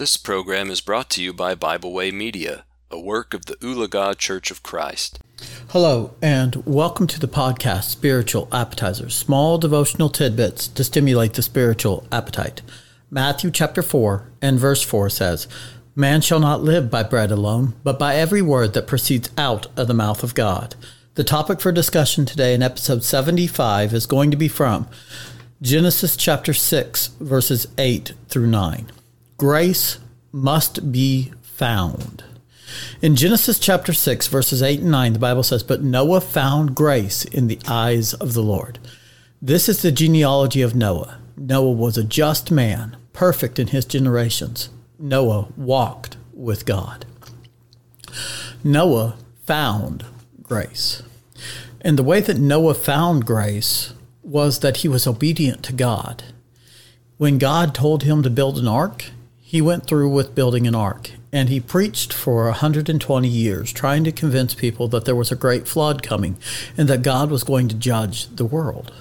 This program is brought to you by Bible Way Media, a work of the Ulaga Church of Christ. Hello, and welcome to the podcast Spiritual Appetizers, small devotional tidbits to stimulate the spiritual appetite. Matthew chapter 4 and verse 4 says, Man shall not live by bread alone, but by every word that proceeds out of the mouth of God. The topic for discussion today in episode 75 is going to be from Genesis chapter 6, verses 8 through 9 grace must be found. In Genesis chapter 6, verses 8 and 9, the Bible says, But Noah found grace in the eyes of the Lord. This is the genealogy of Noah. Noah was a just man, perfect in his generations. Noah walked with God. Noah found grace. And the way that Noah found grace was that he was obedient to God. When God told him to build an ark, he went through with building an ark, and he preached for 120 years, trying to convince people that there was a great flood coming and that God was going to judge the world.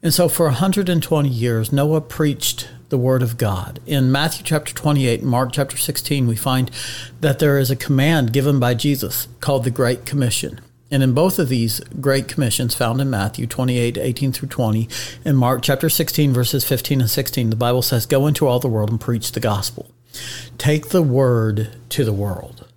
And so for 120 years, Noah preached the word of God. In Matthew chapter 28 and Mark chapter 16, we find that there is a command given by Jesus called the Great Commission. And in both of these great commissions found in Matthew 28, 18 through 20, and Mark chapter 16, verses 15 and 16, the Bible says, Go into all the world and preach the gospel. Take the word to the world.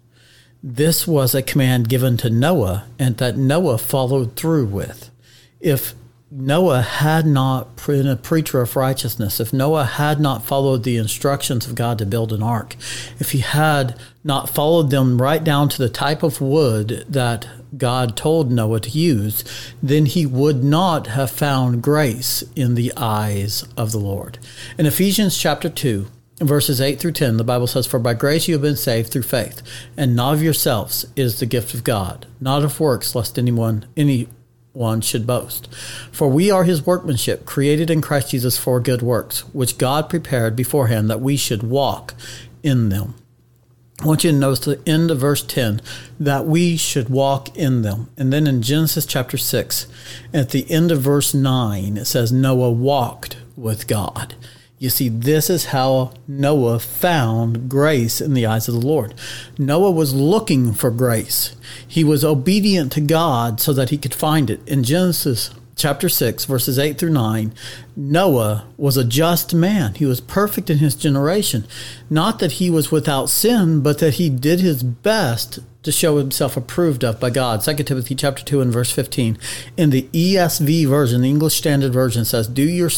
This was a command given to Noah and that Noah followed through with. If Noah had not been a preacher of righteousness, if Noah had not followed the instructions of God to build an ark, if he had not followed them right down to the type of wood that God told Noah to use, then he would not have found grace in the eyes of the Lord. In Ephesians chapter 2, verses 8 through 10, the Bible says, For by grace you have been saved through faith, and not of yourselves is the gift of God, not of works, lest anyone, any one should boast. For we are his workmanship, created in Christ Jesus for good works, which God prepared beforehand that we should walk in them. I want you to notice the end of verse 10 that we should walk in them. And then in Genesis chapter 6, at the end of verse 9, it says, Noah walked with God. You see, this is how Noah found grace in the eyes of the Lord. Noah was looking for grace. He was obedient to God so that he could find it. In Genesis chapter 6, verses 8 through 9, Noah was a just man. He was perfect in his generation. Not that he was without sin, but that he did his best to show himself approved of by God. 2 Timothy chapter 2 and verse 15. In the ESV version, the English Standard Version says, Do your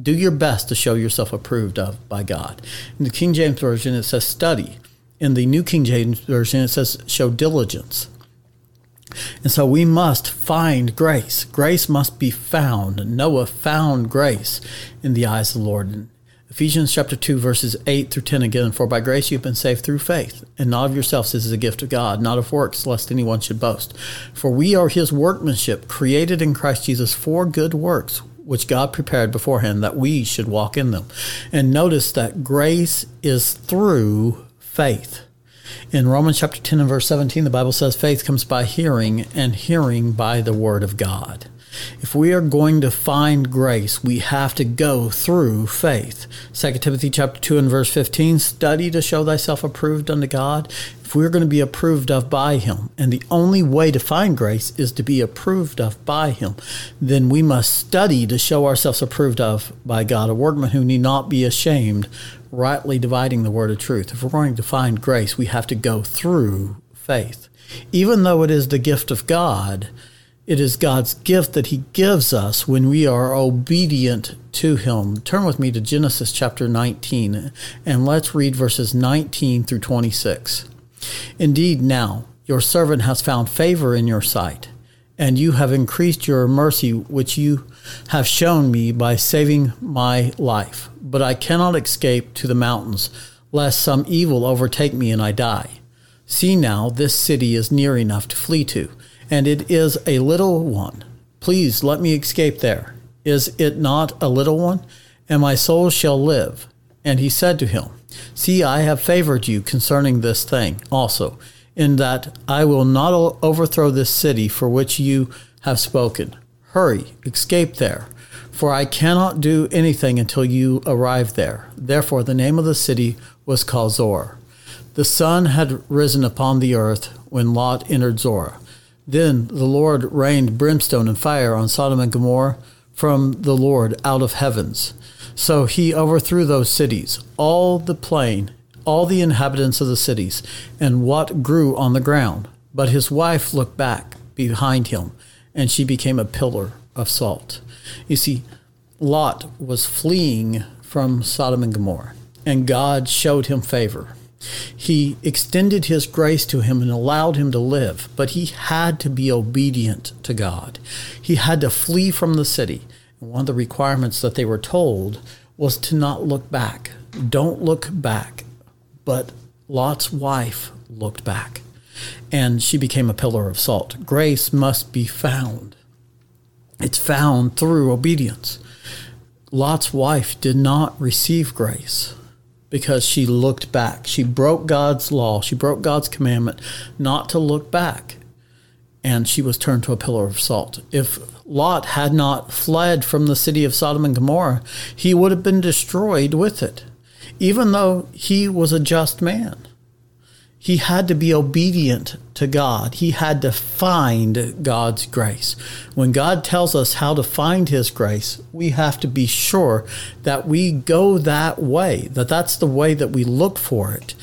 do your best to show yourself approved of by God. In the King James Version, it says study. In the New King James Version, it says show diligence. And so we must find grace. Grace must be found. Noah found grace in the eyes of the Lord. In Ephesians chapter 2, verses 8 through 10 again, For by grace you've been saved through faith, and not of yourselves. This is a gift of God, not of works, lest anyone should boast. For we are his workmanship, created in Christ Jesus for good works, which God prepared beforehand that we should walk in them. And notice that grace is through faith. In Romans chapter 10 and verse 17, the Bible says faith comes by hearing, and hearing by the word of God. If we are going to find grace, we have to go through faith. 2 Timothy chapter 2 and verse 15, study to show thyself approved unto God. If we're going to be approved of by him, and the only way to find grace is to be approved of by him, then we must study to show ourselves approved of by God, a workman who need not be ashamed, rightly dividing the word of truth. If we're going to find grace, we have to go through faith. Even though it is the gift of God, it is God's gift that He gives us when we are obedient to Him. Turn with me to Genesis chapter 19 and let's read verses 19 through 26. Indeed, now your servant has found favor in your sight, and you have increased your mercy which you have shown me by saving my life. But I cannot escape to the mountains, lest some evil overtake me and I die. See now, this city is near enough to flee to and it is a little one. Please let me escape there. Is it not a little one? And my soul shall live. And he said to him, See, I have favored you concerning this thing also, in that I will not overthrow this city for which you have spoken. Hurry, escape there, for I cannot do anything until you arrive there. Therefore, the name of the city was called. The sun had risen upon the earth when Lot entered Zoar. Then the Lord rained brimstone and fire on Sodom and Gomorrah from the Lord out of heavens. So he overthrew those cities, all the plain, all the inhabitants of the cities, and what grew on the ground. But his wife looked back behind him, and she became a pillar of salt. You see, Lot was fleeing from Sodom and Gomorrah, and God showed him favor. He extended his grace to him and allowed him to live, but he had to be obedient to God. He had to flee from the city. And one of the requirements that they were told was to not look back. Don't look back. But Lot's wife looked back, and she became a pillar of salt. Grace must be found. It's found through obedience. Lot's wife did not receive grace because she looked back. She broke God's law, she broke God's commandment not to look back, and she was turned to a pillar of salt. If Lot had not fled from the city of Sodom and Gomorrah, he would have been destroyed with it, even though he was a just man he had to be obedient to God. He had to find God's grace. When God tells us how to find His grace, we have to be sure that we go that way, that that's the way that we look for it.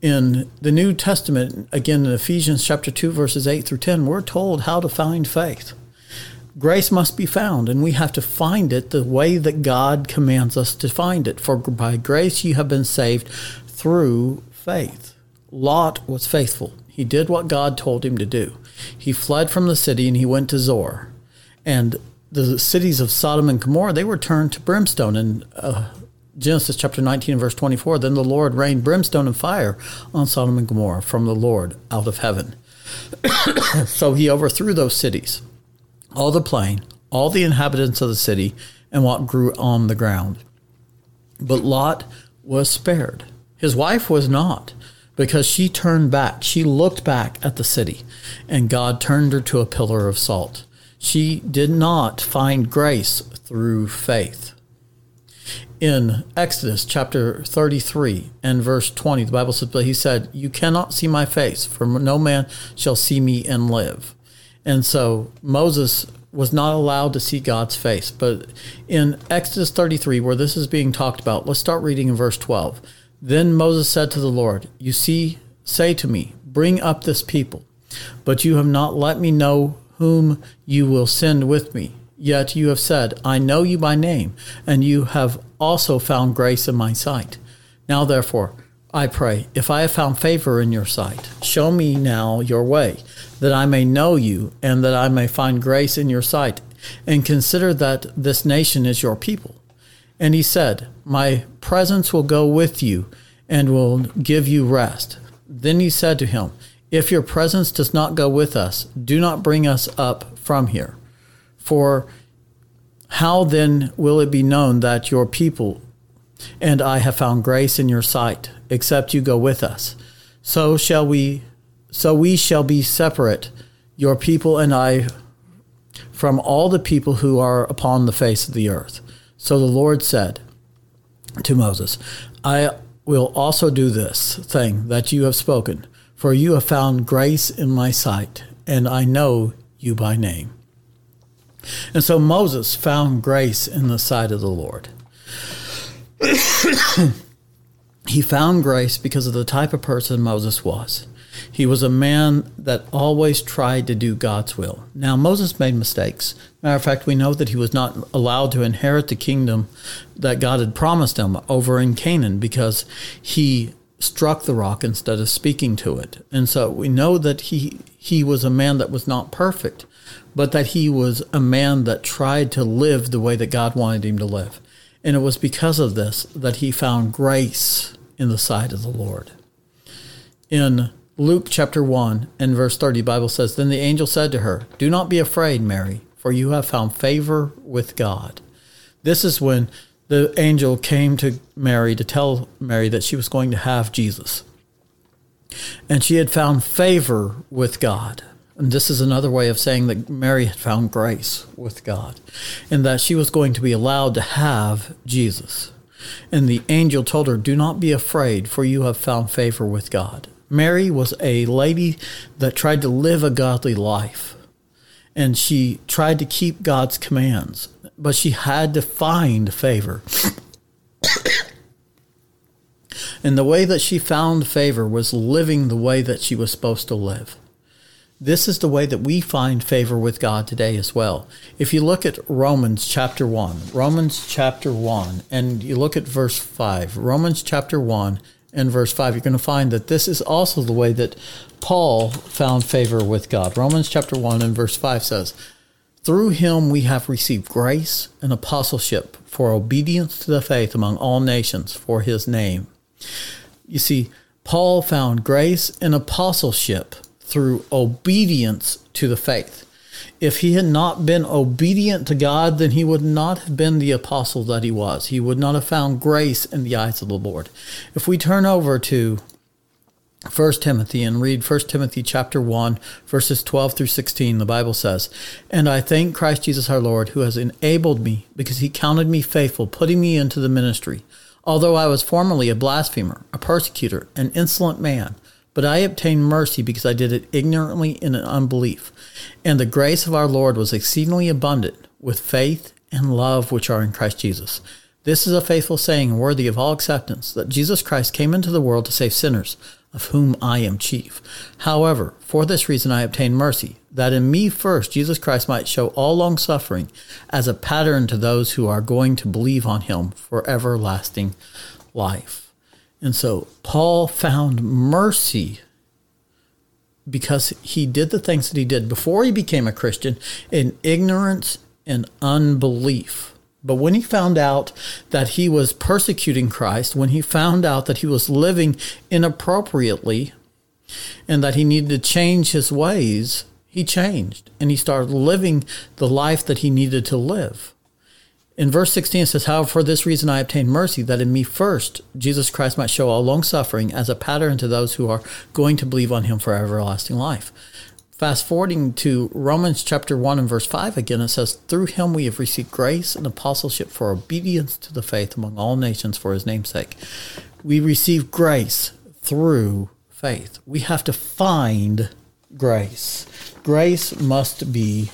In the New Testament, again in Ephesians chapter 2, verses 8 through 10, we're told how to find faith. Grace must be found, and we have to find it the way that God commands us to find it. For by grace you have been saved through faith. Lot was faithful. He did what God told him to do. He fled from the city and he went to Zoar. And the cities of Sodom and Gomorrah, they were turned to brimstone. In uh, Genesis chapter 19 verse 24, then the Lord rained brimstone and fire on Sodom and Gomorrah from the Lord out of heaven. so he overthrew those cities, all the plain, all the inhabitants of the city, and what grew on the ground. But Lot was spared. His wife was not because she turned back. She looked back at the city, and God turned her to a pillar of salt. She did not find grace through faith. In Exodus chapter 33 and verse 20, the Bible says, But he said, You cannot see my face, for no man shall see me and live. And so Moses was not allowed to see God's face. But in Exodus 33, where this is being talked about, let's start reading in verse 12. Then Moses said to the Lord, You see, say to me, Bring up this people. But you have not let me know whom you will send with me. Yet you have said, I know you by name, and you have also found grace in my sight. Now therefore, I pray, if I have found favor in your sight, show me now your way, that I may know you, and that I may find grace in your sight, and consider that this nation is your people. And he said, My presence will go with you and will give you rest. Then he said to him, If your presence does not go with us, do not bring us up from here. For how then will it be known that your people and I have found grace in your sight, except you go with us? So shall we so we shall be separate, your people and I, from all the people who are upon the face of the earth. So the Lord said to Moses, I will also do this thing that you have spoken, for you have found grace in my sight, and I know you by name. And so Moses found grace in the sight of the Lord. he found grace because of the type of person Moses was. He was a man that always tried to do God's will. Now, Moses made mistakes. Matter of fact, we know that he was not allowed to inherit the kingdom that God had promised him over in Canaan because he struck the rock instead of speaking to it. And so we know that he he was a man that was not perfect, but that he was a man that tried to live the way that God wanted him to live. And it was because of this that he found grace in the sight of the Lord. In Luke chapter 1 and verse 30, Bible says, Then the angel said to her, Do not be afraid, Mary, for you have found favor with God. This is when the angel came to Mary to tell Mary that she was going to have Jesus. And she had found favor with God. And this is another way of saying that Mary had found grace with God, and that she was going to be allowed to have Jesus. And the angel told her, Do not be afraid, for you have found favor with God. Mary was a lady that tried to live a godly life. And she tried to keep God's commands, but she had to find favor. and the way that she found favor was living the way that she was supposed to live. This is the way that we find favor with God today as well. If you look at Romans chapter 1, Romans chapter 1, and you look at verse 5, Romans chapter 1 and verse 5, you're going to find that this is also the way that Paul found favor with God. Romans chapter 1 and verse 5 says, Through him we have received grace and apostleship for obedience to the faith among all nations for his name. You see, Paul found grace and apostleship through obedience to the faith. If he had not been obedient to God, then he would not have been the apostle that he was. He would not have found grace in the eyes of the Lord. If we turn over to 1 Timothy and read 1 Timothy chapter 1 verses 12 through 16 the Bible says and I thank Christ Jesus our Lord who has enabled me because he counted me faithful putting me into the ministry although I was formerly a blasphemer a persecutor an insolent man but I obtained mercy because I did it ignorantly in unbelief. And the grace of our Lord was exceedingly abundant with faith and love which are in Christ Jesus. This is a faithful saying worthy of all acceptance that Jesus Christ came into the world to save sinners, of whom I am chief. However, for this reason I obtained mercy, that in me first Jesus Christ might show all long suffering as a pattern to those who are going to believe on him for everlasting life. And so Paul found mercy because he did the things that he did before he became a Christian in ignorance and unbelief. But when he found out that he was persecuting Christ, when he found out that he was living inappropriately and that he needed to change his ways, he changed and he started living the life that he needed to live. In verse 16, it says, However, for this reason I obtained mercy, that in me first Jesus Christ might show all long suffering as a pattern to those who are going to believe on him for everlasting life. Fast forwarding to Romans chapter 1 and verse 5 again, it says, Through him we have received grace and apostleship for obedience to the faith among all nations for his name's sake. We receive grace through faith. We have to find grace. Grace must be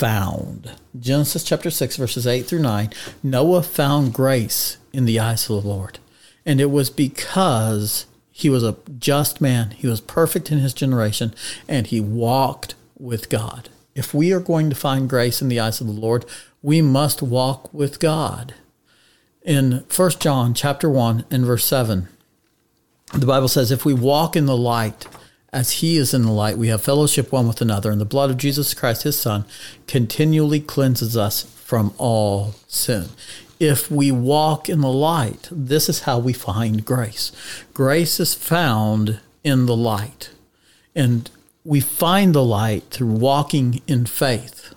found. Genesis chapter 6, verses 8 through 9 Noah found grace in the eyes of the Lord. And it was because he was a just man, he was perfect in his generation, and he walked with God. If we are going to find grace in the eyes of the Lord, we must walk with God. In 1 John chapter 1 and verse 7, the Bible says, If we walk in the light as he is in the light, we have fellowship one with another, and the blood of Jesus Christ, his Son, continually cleanses us from all sin. If we walk in the light, this is how we find grace. Grace is found in the light. And we find the light through walking in faith.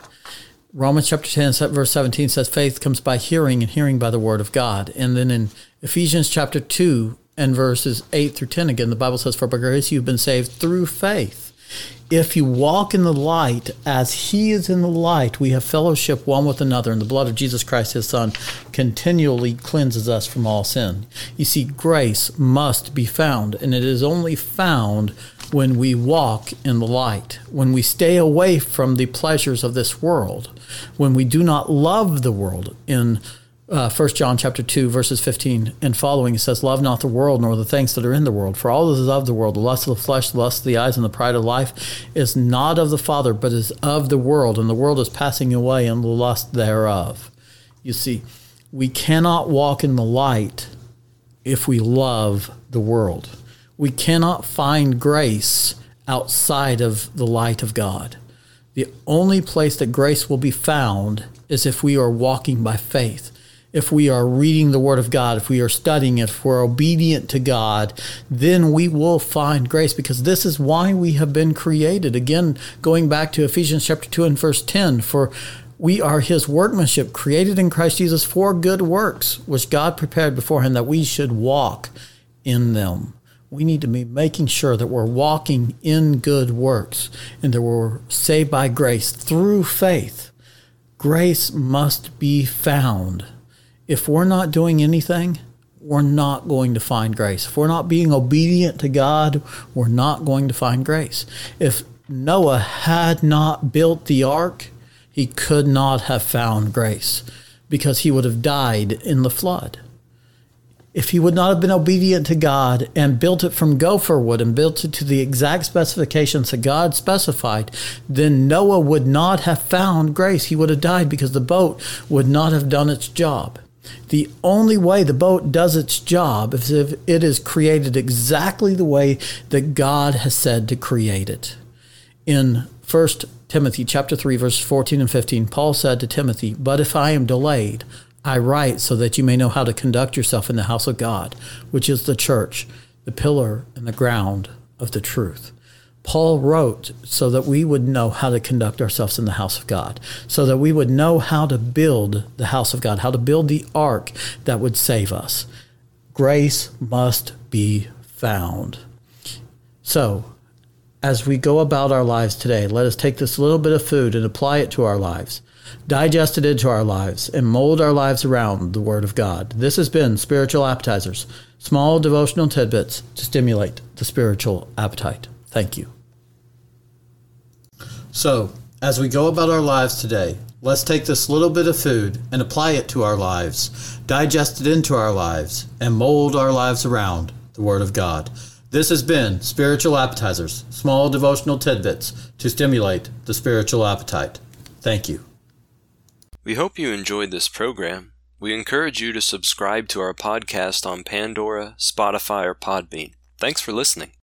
Romans chapter 10, verse 17 says, Faith comes by hearing, and hearing by the word of God. And then in Ephesians chapter 2, and verses 8 through 10 again, the Bible says, For by grace you've been saved through faith. If you walk in the light as he is in the light, we have fellowship one with another, and the blood of Jesus Christ, his Son, continually cleanses us from all sin. You see, grace must be found, and it is only found when we walk in the light, when we stay away from the pleasures of this world, when we do not love the world in uh, 1 John chapter 2, verses 15 and following, it says, Love not the world, nor the things that are in the world. For all that is of the world, the lust of the flesh, the lust of the eyes, and the pride of life, is not of the Father, but is of the world, and the world is passing away, and the lust thereof. You see, we cannot walk in the light if we love the world. We cannot find grace outside of the light of God. The only place that grace will be found is if we are walking by faith if we are reading the Word of God, if we are studying it, if we're obedient to God, then we will find grace because this is why we have been created. Again, going back to Ephesians chapter 2 and verse 10, for we are his workmanship, created in Christ Jesus for good works, which God prepared beforehand that we should walk in them. We need to be making sure that we're walking in good works and that we're saved by grace through faith. Grace must be found if we're not doing anything, we're not going to find grace. If we're not being obedient to God, we're not going to find grace. If Noah had not built the ark, he could not have found grace because he would have died in the flood. If he would not have been obedient to God and built it from gopher wood and built it to the exact specifications that God specified, then Noah would not have found grace. He would have died because the boat would not have done its job. The only way the boat does its job is if it is created exactly the way that God has said to create it. In 1 Timothy chapter 3 verses 14 and 15, Paul said to Timothy, "But if I am delayed, I write so that you may know how to conduct yourself in the house of God, which is the church, the pillar and the ground of the truth." Paul wrote so that we would know how to conduct ourselves in the house of God, so that we would know how to build the house of God, how to build the ark that would save us. Grace must be found. So, as we go about our lives today, let us take this little bit of food and apply it to our lives, digest it into our lives, and mold our lives around the Word of God. This has been Spiritual Appetizers, small devotional tidbits to stimulate the spiritual appetite. Thank you. So, as we go about our lives today, let's take this little bit of food and apply it to our lives, digest it into our lives, and mold our lives around the Word of God. This has been Spiritual Appetizers, small devotional tidbits to stimulate the spiritual appetite. Thank you. We hope you enjoyed this program. We encourage you to subscribe to our podcast on Pandora, Spotify, or Podbean. Thanks for listening.